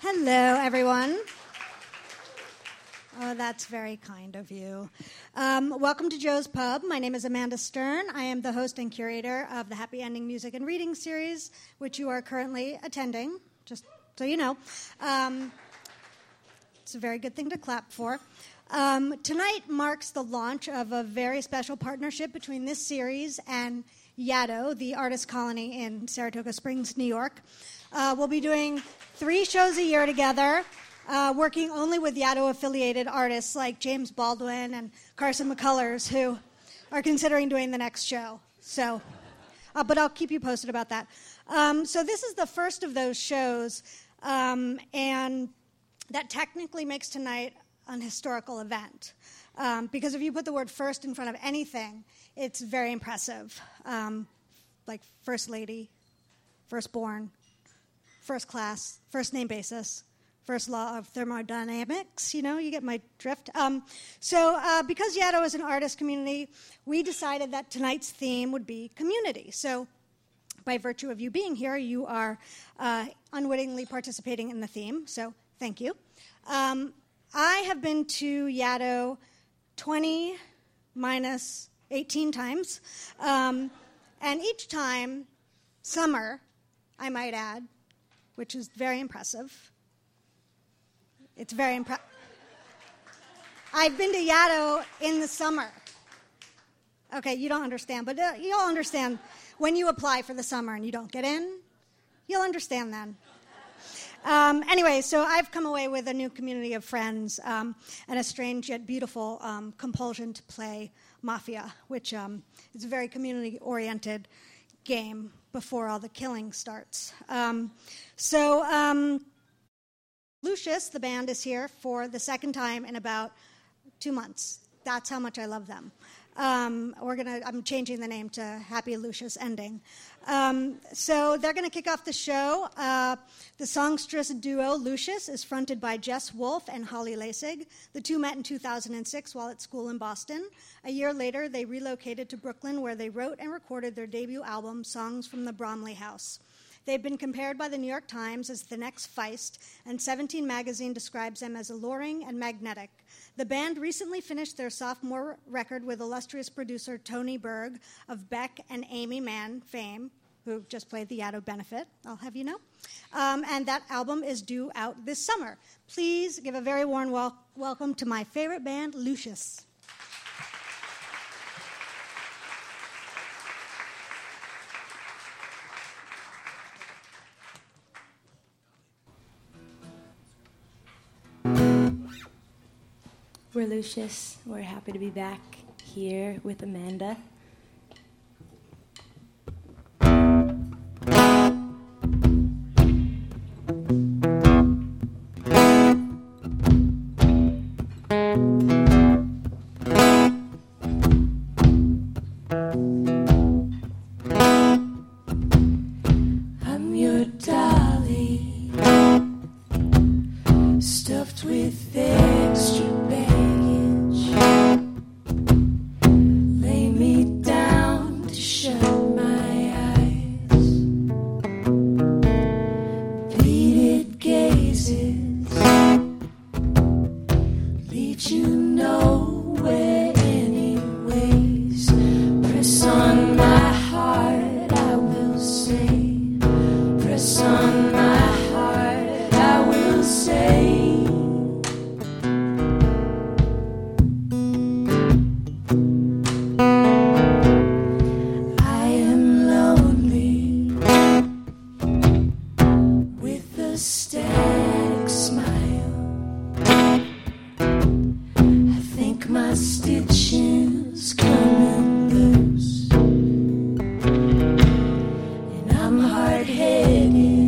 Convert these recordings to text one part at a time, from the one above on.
Hello, everyone. Oh, that's very kind of you. Um, welcome to Joe's Pub. My name is Amanda Stern. I am the host and curator of the Happy Ending Music and Reading series, which you are currently attending, just so you know. Um, it's a very good thing to clap for. Um, tonight marks the launch of a very special partnership between this series and Yaddo, the artist colony in Saratoga Springs, New York. Uh, we'll be doing three shows a year together, uh, working only with Yaddo affiliated artists like James Baldwin and Carson McCullers, who are considering doing the next show. So, uh, but I'll keep you posted about that. Um, so, this is the first of those shows, um, and that technically makes tonight an historical event. Um, because if you put the word first in front of anything, it's very impressive. Um, like First Lady, Firstborn, first class, first name basis, first law of thermodynamics. You know, you get my drift. Um, so, uh, because Yaddo is an artist community, we decided that tonight's theme would be community. So, by virtue of you being here, you are uh, unwittingly participating in the theme. So, thank you. Um, I have been to Yaddo 20 minus 18 times, um, and each time, summer, I might add, which is very impressive. It's very impressive. I've been to Yaddo in the summer. Okay, you don't understand, but uh, you'll understand when you apply for the summer and you don't get in. You'll understand then. Um, anyway, so I've come away with a new community of friends um, and a strange yet beautiful um, compulsion to play Mafia, which um, is a very community oriented game before all the killing starts. Um, so, um, Lucius, the band, is here for the second time in about two months. That's how much I love them. Um, we're gonna. I'm changing the name to Happy Lucius Ending. Um, so they're going to kick off the show. Uh, the songstress duo Lucius is fronted by Jess Wolfe and Holly Laessig. The two met in 2006 while at school in Boston. A year later, they relocated to Brooklyn, where they wrote and recorded their debut album, Songs from the Brownlee House. They've been compared by the New York Times as the next Feist, and 17 magazine describes them as alluring and magnetic. The band recently finished their sophomore record with illustrious producer Tony Berg of Beck and Aimee Mann fame, who just played the Yaddo benefit, I'll have you know. Um, and that album is due out this summer. Please give a very warm wel- welcome to my favorite band, Lucius. We're Lucius. We're happy to be back here with Amanda. Say is I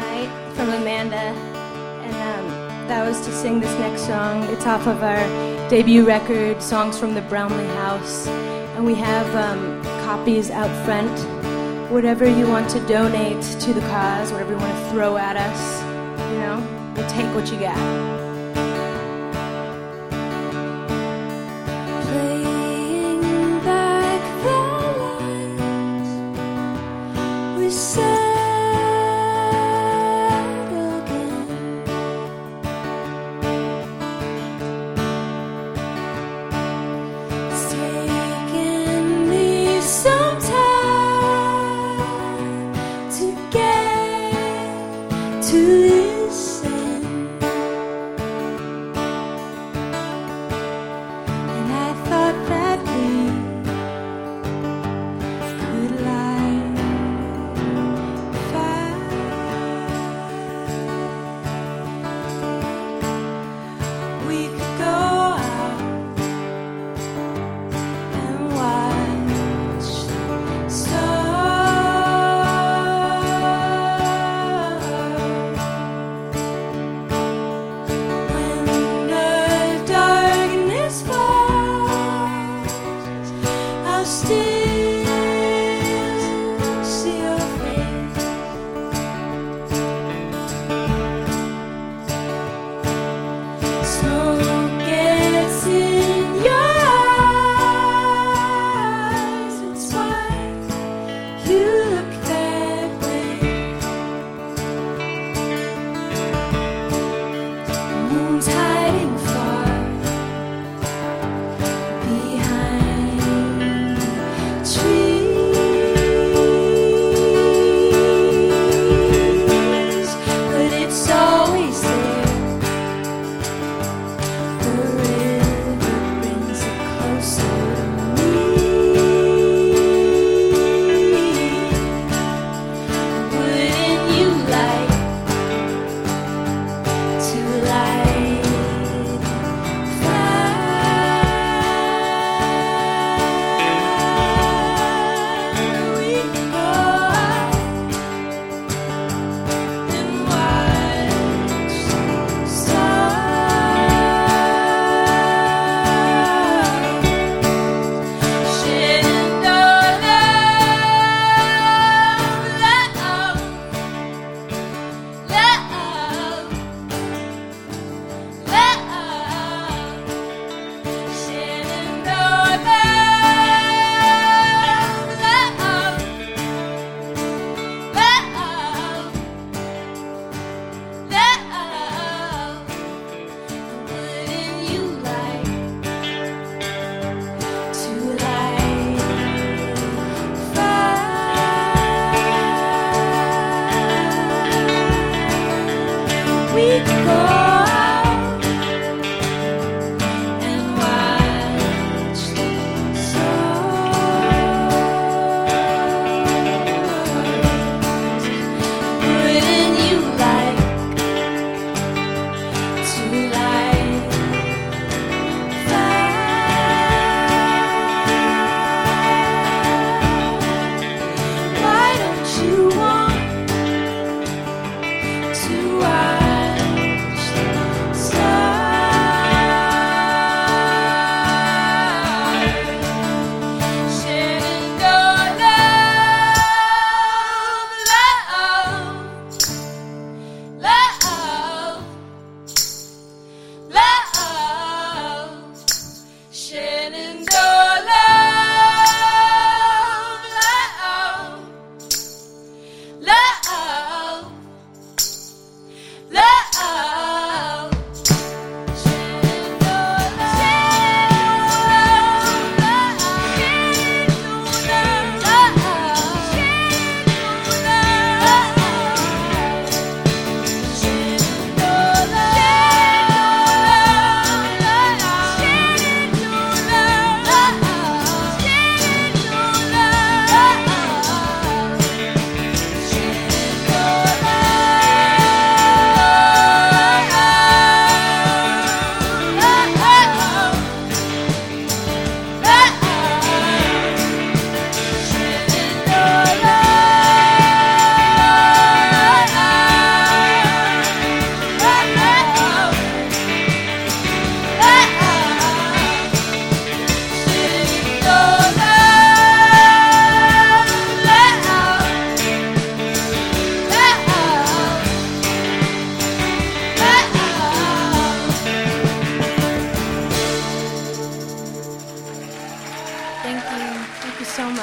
tonight from Amanda, and um, that was to sing this next song. It's off of our debut record, Songs from the Brownlee House, and we have um, copies out front. Whatever you want to donate to the cause, whatever you want to throw at us, you know, we'll take what you got.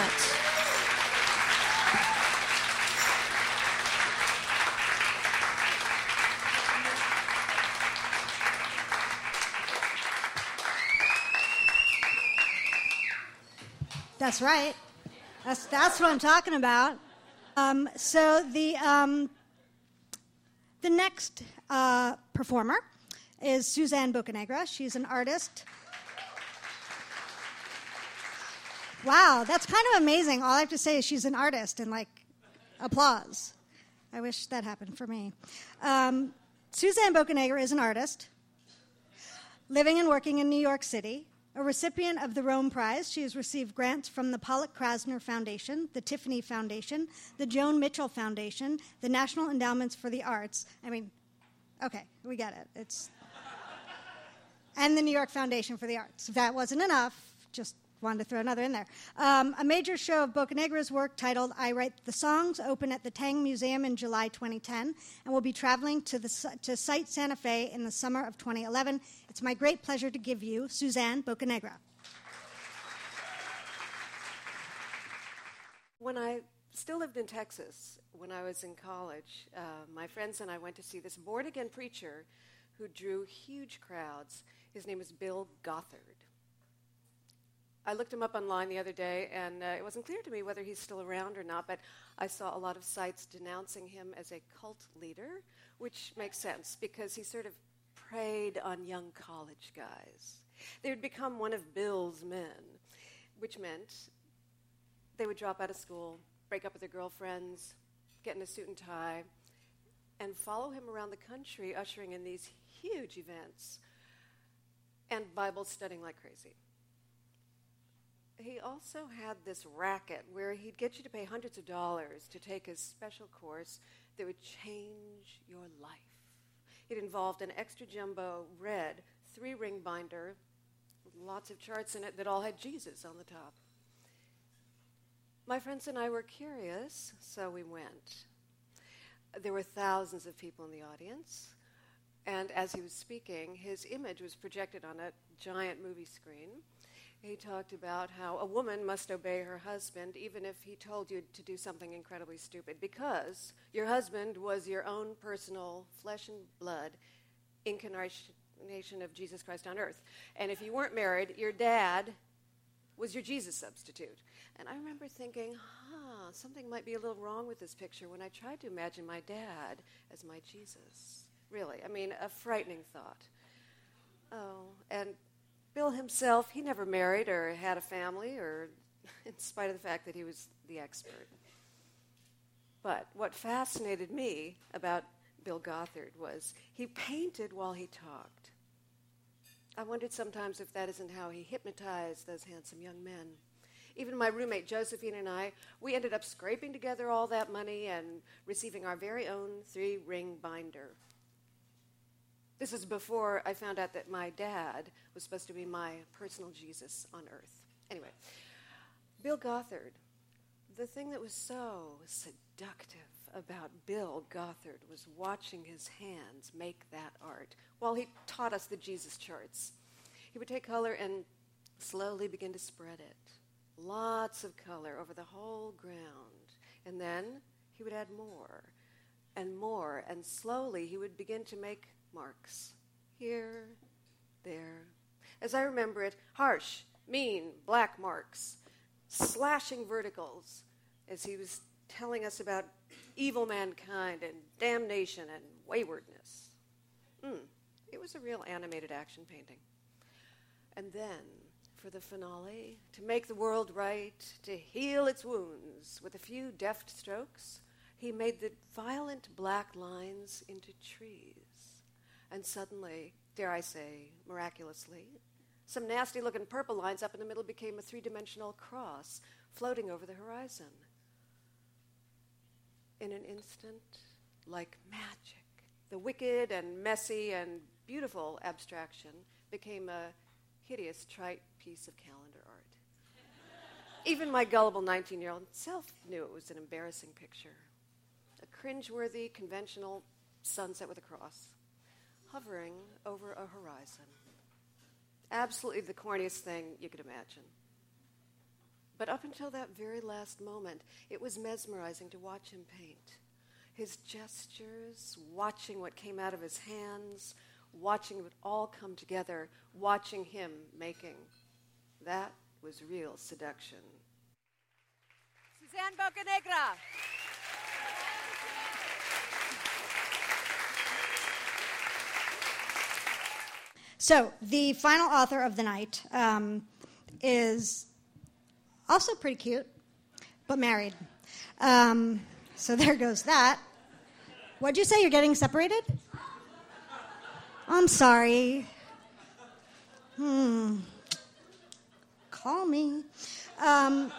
Much. That's right. That's, that's what I'm talking about. Um, so the, um, the next uh, performer is Suzanne Bocanegra. She's an artist. Wow, that's kind of amazing. All I have to say is she's an artist and like applause. I wish that happened for me. Um, Suzanne is an artist living and working in New York City. A recipient of the Rome Prize, she has received grants from the Pollock Krasner Foundation, the Tiffany Foundation, the Joan Mitchell Foundation, the National Endowments for the Arts. I mean, okay, we get it. It's and the New York Foundation for the Arts. If that wasn't enough, just wanted to throw another in there. Um, a major show of Bocanegra's work titled I Write the Songs opened at the Tang Museum in July 2010 and will be traveling to, the, to Site Santa Fe in the summer of 2011. It's my great pleasure to give you Suzanne Bocanegra. When I still lived in Texas, when I was in college, uh, my friends and I went to see this born again preacher who drew huge crowds. His name is Bill Gothard. I looked him up online the other day, and uh, it wasn't clear to me whether he's still around or not, but I saw a lot of sites denouncing him as a cult leader, which makes sense because he sort of preyed on young college guys. They would become one of Bill's men, which meant they would drop out of school, break up with their girlfriends, get in a suit and tie, and follow him around the country, ushering in these huge events and Bible studying like crazy he also had this racket where he'd get you to pay hundreds of dollars to take a special course that would change your life. It involved an extra jumbo red three ring binder lots of charts in it that all had Jesus on the top. My friends and I were curious, so we went. There were thousands of people in the audience, and as he was speaking, his image was projected on a giant movie screen he talked about how a woman must obey her husband even if he told you to do something incredibly stupid because your husband was your own personal flesh and blood incarnation of Jesus Christ on earth. And if you weren't married, your dad was your Jesus substitute. And I remember thinking, huh, something might be a little wrong with this picture when I tried to imagine my dad as my Jesus. Really, I mean, a frightening thought. Oh, and Bill himself, he never married or had a family, or in spite of the fact that he was the expert. But what fascinated me about Bill Gothard was he painted while he talked. I wondered sometimes if that isn't how he hypnotized those handsome young men. Even my roommate Josephine and I, we ended up scraping together all that money and receiving our very own three ring binder. This is before I found out that my dad was supposed to be my personal Jesus on earth. Anyway, Bill Gothard, the thing that was so seductive about Bill Gothard was watching his hands make that art while he taught us the Jesus charts. He would take color and slowly begin to spread it. Lots of color over the whole ground. And then he would add more and more, and slowly he would begin to make marks here, there. As I remember it, harsh, mean, black marks, slashing verticals, as he was telling us about evil mankind and damnation and waywardness. Mm, it was a real animated action painting. And then, for the finale, to make the world right, to heal its wounds with a few deft strokes, he made the violent black lines into trees. And suddenly, dare I say, miraculously, some nasty looking purple lines up in the middle became a three dimensional cross floating over the horizon. In an instant, like magic, the wicked and messy and beautiful abstraction became a hideous, trite piece of calendar art. Even my gullible 19 year old self knew it was an embarrassing picture a cringeworthy, conventional sunset with a cross hovering over a horizon. Absolutely the corniest thing you could imagine. But up until that very last moment, it was mesmerizing to watch him paint. His gestures, watching what came out of his hands, watching it all come together, watching him making. That was real seduction. Suzanne Bocanegra. So, the final author of the night um, is also pretty cute, but married. Um, so, there goes that. What'd you say? You're getting separated? I'm sorry. Hmm. Call me. Um,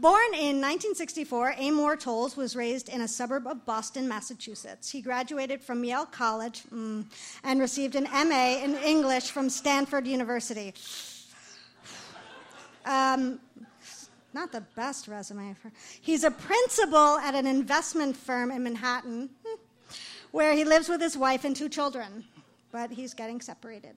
Born in 1964, Amor Towles was raised in a suburb of Boston, Massachusetts. He graduated from Yale College mm, and received an MA in English from Stanford University. Um, not the best resume. For, he's a principal at an investment firm in Manhattan, hmm, where he lives with his wife and two children, but he's getting separated.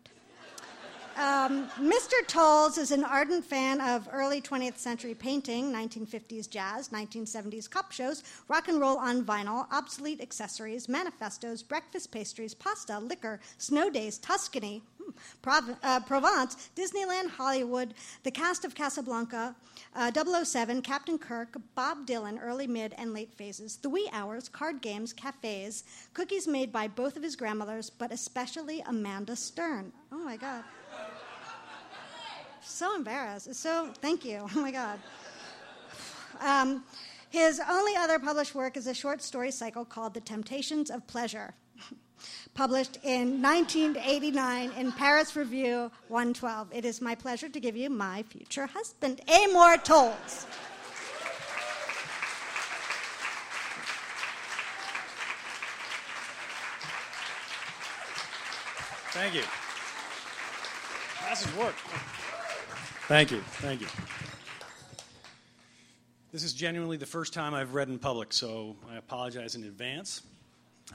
Um, Mr. Towles is an ardent fan of early 20th century painting, 1950s jazz, 1970s cop shows, rock and roll on vinyl, obsolete accessories, manifestos, breakfast pastries, pasta, liquor, snow days, Tuscany, hmm, Prov- uh, Provence, Disneyland, Hollywood, the cast of Casablanca, uh, 007, Captain Kirk, Bob Dylan, early, mid, and late phases, the wee hours, card games, cafes, cookies made by both of his grandmothers, but especially Amanda Stern. Oh my God so embarrassed. So, thank you. Oh my God. Um, his only other published work is a short story cycle called The Temptations of Pleasure, published in 1989 in Paris Review 112. It is my pleasure to give you my future husband, Amor Towles. Thank you. Glasses work. Thank you. Thank you. This is genuinely the first time I've read in public, so I apologize in advance.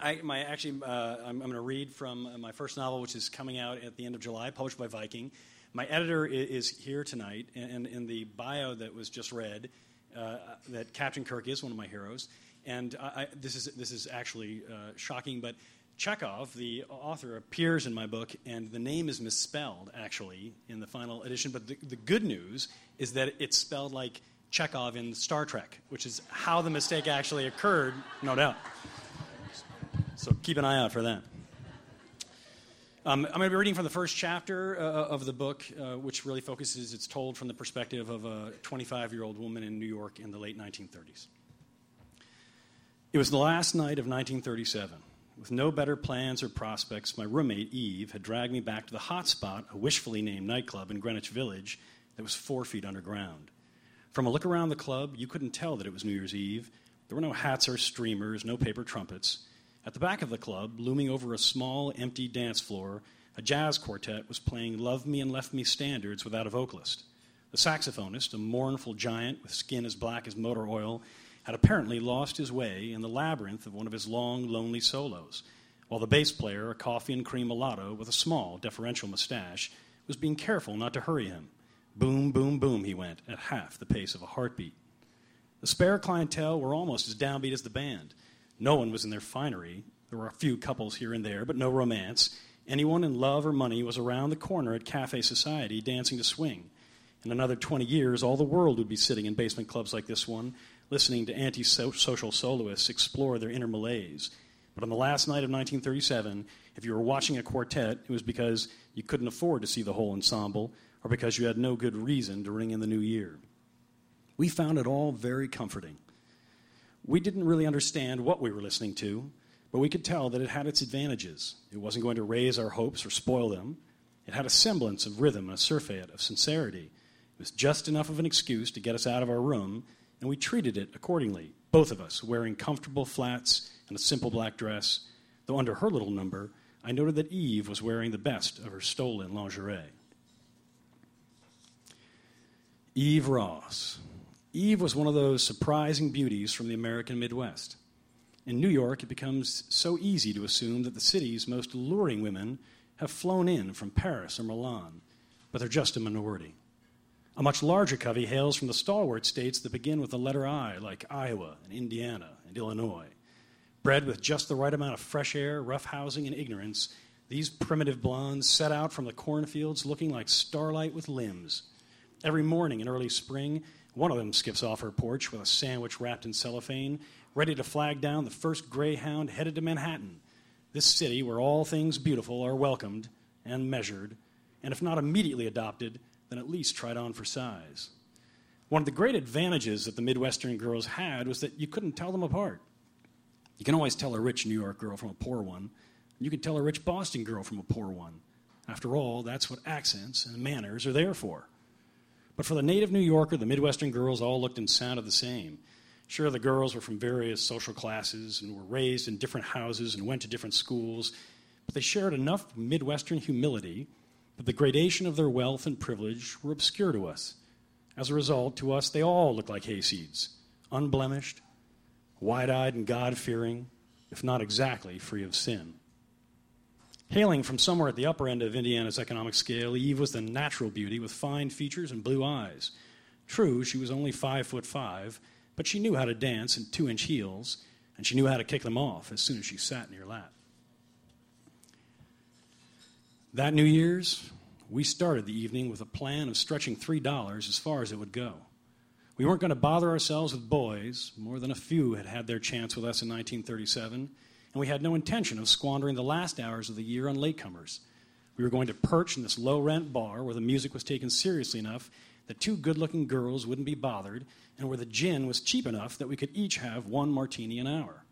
I, my, actually, uh, I'm, I'm going to read from uh, my first novel, which is coming out at the end of July, published by Viking. My editor is, is here tonight, and in the bio that was just read, uh, that Captain Kirk is one of my heroes. And I, I, this, is, this is actually uh, shocking, but Chekhov, the author, appears in my book, and the name is misspelled actually in the final edition. But the, the good news is that it's spelled like Chekhov in Star Trek, which is how the mistake actually occurred, no doubt. So keep an eye out for that. Um, I'm going to be reading from the first chapter uh, of the book, uh, which really focuses, it's told from the perspective of a 25 year old woman in New York in the late 1930s. It was the last night of 1937. With no better plans or prospects, my roommate, Eve, had dragged me back to the hot spot, a wishfully named nightclub in Greenwich Village that was four feet underground. From a look around the club, you couldn't tell that it was New Year's Eve. There were no hats or streamers, no paper trumpets. At the back of the club, looming over a small, empty dance floor, a jazz quartet was playing Love Me and Left Me standards without a vocalist. The saxophonist, a mournful giant with skin as black as motor oil, had apparently lost his way in the labyrinth of one of his long, lonely solos, while the bass player, a coffee and cream mulatto with a small, deferential mustache, was being careful not to hurry him. Boom, boom, boom, he went, at half the pace of a heartbeat. The spare clientele were almost as downbeat as the band. No one was in their finery. There were a few couples here and there, but no romance. Anyone in love or money was around the corner at Cafe Society dancing to swing. In another 20 years, all the world would be sitting in basement clubs like this one, listening to anti-social soloists explore their inner malaise. But on the last night of 1937, if you were watching a quartet, it was because you couldn't afford to see the whole ensemble or because you had no good reason to ring in the new year. We found it all very comforting. We didn't really understand what we were listening to, but we could tell that it had its advantages. It wasn't going to raise our hopes or spoil them. It had a semblance of rhythm and a surfeit of sincerity. It was just enough of an excuse to get us out of our room and we treated it accordingly, both of us wearing comfortable flats and a simple black dress, though under her little number, I noted that Eve was wearing the best of her stolen lingerie. Eve Ross. Eve was one of those surprising beauties from the American Midwest. In New York, it becomes so easy to assume that the city's most alluring women have flown in from Paris or Milan, but they're just a minority. A much larger covey hails from the stalwart states that begin with the letter I, like Iowa and Indiana and Illinois. Bred with just the right amount of fresh air, rough housing, and ignorance, these primitive blondes set out from the cornfields looking like starlight with limbs. Every morning in early spring, one of them skips off her porch with a sandwich wrapped in cellophane, ready to flag down the first greyhound headed to Manhattan, this city where all things beautiful are welcomed and measured, and if not immediately adopted, then at least tried on for size. One of the great advantages that the Midwestern girls had was that you couldn't tell them apart. You can always tell a rich New York girl from a poor one. You can tell a rich Boston girl from a poor one. After all, that's what accents and manners are there for. But for the native New Yorker, the Midwestern girls all looked and sounded the same. Sure, the girls were from various social classes and were raised in different houses and went to different schools, but they shared enough Midwestern humility that the gradation of their wealth and privilege were obscure to us. As a result, to us, they all looked like hayseeds, unblemished, wide eyed and God fearing, if not exactly free of sin. Hailing from somewhere at the upper end of Indiana's economic scale, Eve was the natural beauty with fine features and blue eyes. True, she was only five foot five, but she knew how to dance in two inch heels, and she knew how to kick them off as soon as she sat in your lap. That New Year's, we started the evening with a plan of stretching $3 as far as it would go. We weren't going to bother ourselves with boys, more than a few had had their chance with us in 1937, and we had no intention of squandering the last hours of the year on latecomers. We were going to perch in this low rent bar where the music was taken seriously enough that two good looking girls wouldn't be bothered, and where the gin was cheap enough that we could each have one martini an hour.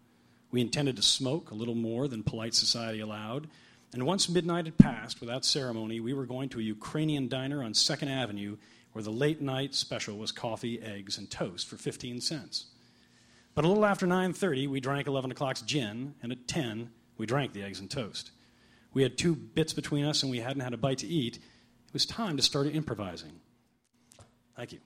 We intended to smoke a little more than polite society allowed, and once midnight had passed without ceremony, we were going to a Ukrainian diner on 2nd Avenue where the late night special was coffee, eggs, and toast for 15 cents. But a little after 9:30, we drank 11 o'clock's gin, and at 10, we drank the eggs and toast. We had two bits between us, and we hadn't had a bite to eat. It was time to start improvising. Thank you.